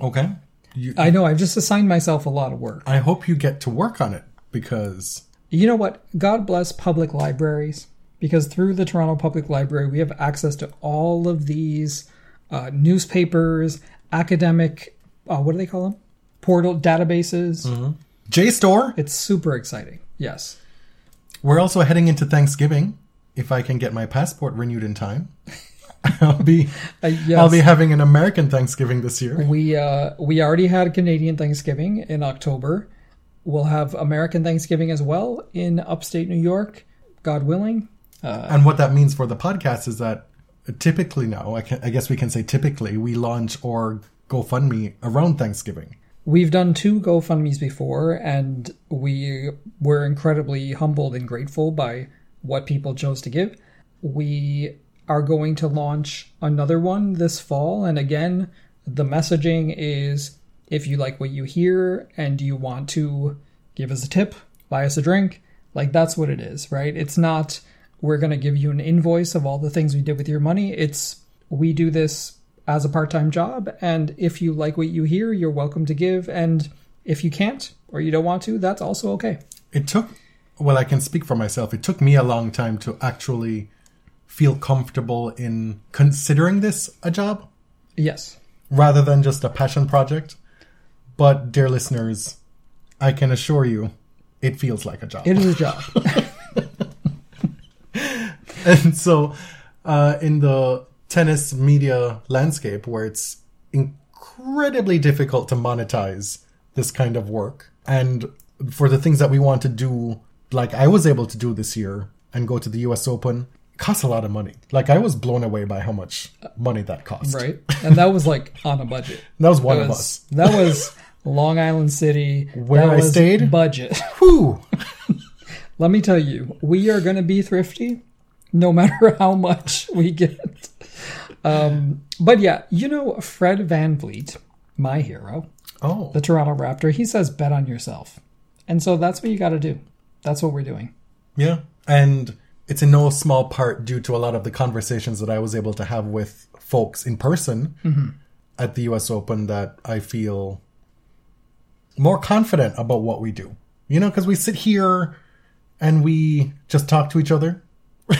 Okay. You, I know I've just assigned myself a lot of work. I hope you get to work on it because You know what? God bless public libraries because through the Toronto Public Library, we have access to all of these uh, newspapers, academic, uh, what do they call them? Portal databases. JSTOR, It's super exciting. Yes. we're also heading into Thanksgiving. If I can get my passport renewed in time, I'll be Uh, yes. I'll be having an American Thanksgiving this year. we uh, we already had Canadian Thanksgiving in October. We'll have American Thanksgiving as well in upstate New York, God willing. And what that means for the podcast is that typically now, I, can, I guess we can say typically, we launch or GoFundMe around Thanksgiving. We've done two GoFundMe's before, and we were incredibly humbled and grateful by what people chose to give. We are going to launch another one this fall, and again, the messaging is if you like what you hear and you want to give us a tip, buy us a drink, like that's what it is, right? It's not we're going to give you an invoice of all the things we did with your money. It's we do this as a part-time job and if you like what you hear, you're welcome to give and if you can't or you don't want to, that's also okay. It took, well, I can speak for myself. It took me a long time to actually feel comfortable in considering this a job Yes. rather than just a passion project. But, dear listeners, I can assure you, it feels like a job. It is a job. and so, uh, in the tennis media landscape, where it's incredibly difficult to monetize this kind of work, and for the things that we want to do, like I was able to do this year and go to the US Open, it costs a lot of money. Like I was blown away by how much money that cost. right? And that was like on a budget. That was one That of was, us. that was Long Island City. Where I stayed? Budget. Whew. Let me tell you, we are going to be thrifty no matter how much we get. Um, but yeah, you know, Fred VanVleet, my hero, Oh, the Toronto Raptor, he says bet on yourself. And so that's what you got to do. That's what we're doing. yeah. And it's in no small part due to a lot of the conversations that I was able to have with folks in person at the US Open that I feel more confident about what we do. You know, because we sit here and we just talk to each other.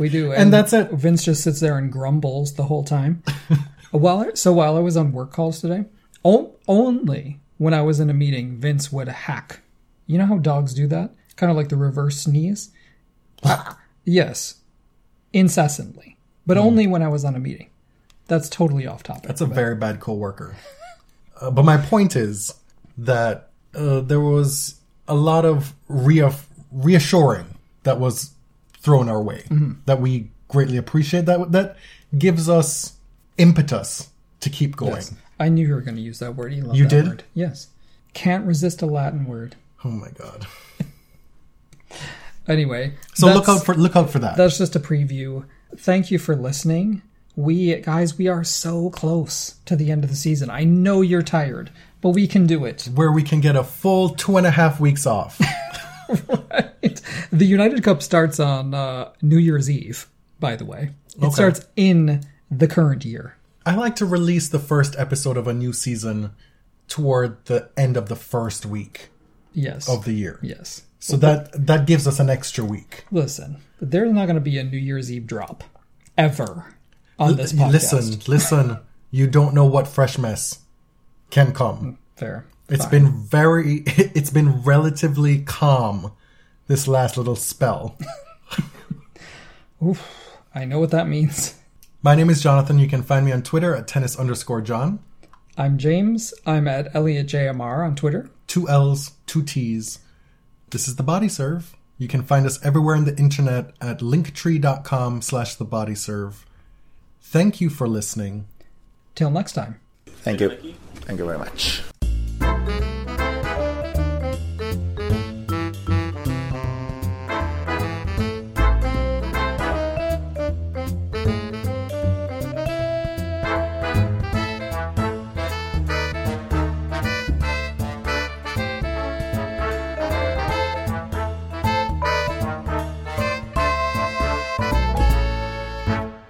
We do. And that's it. Vince just sits there and grumbles the whole time. while I, so while I was on work calls today, o- only when I was in a meeting, Vince would hack. You know how dogs do that? Kind of like the reverse sneeze. yes, incessantly, but only when I was on a meeting. That's totally off topic. That's a very bad coworker. Uh, but my point is that uh, there was a lot of rea- reassuring that was thrown our way mm-hmm. that we greatly appreciate. That that gives us impetus to keep going. Yes. I knew you were going to use that word. You, You did? Word. Yes. Can't resist a Latin word. Oh my god! Anyway, So look out for look out for that. That's just a preview. Thank you for listening. We guys, we are so close to the end of the season. I know you're tired, but we can do it. where we can get a full two and a half weeks off. The United Cup starts on uh, New Year's Eve. By the way, it Okay. starts in the current year. I like to release the first episode of a new season toward the end of the first week Yes. of the year. yes. So that that gives us an extra week. Listen, there's not going to be a New Year's Eve drop ever on this podcast. Listen, listen. You don't know what fresh mess can come. Fair. It's Fine. been very. It's been relatively calm this last little spell. Oof, I know what that means. My name is Jonathan. You can find me on Twitter at tennis underscore John. I'm James. I'm at ElliotJMR on Twitter. Two L's, two T's. This is the Body Serve. You can find us everywhere on the internet at linktree.com slash the body serve. Thank you for listening. Till next time. Thank you. Thank you very much.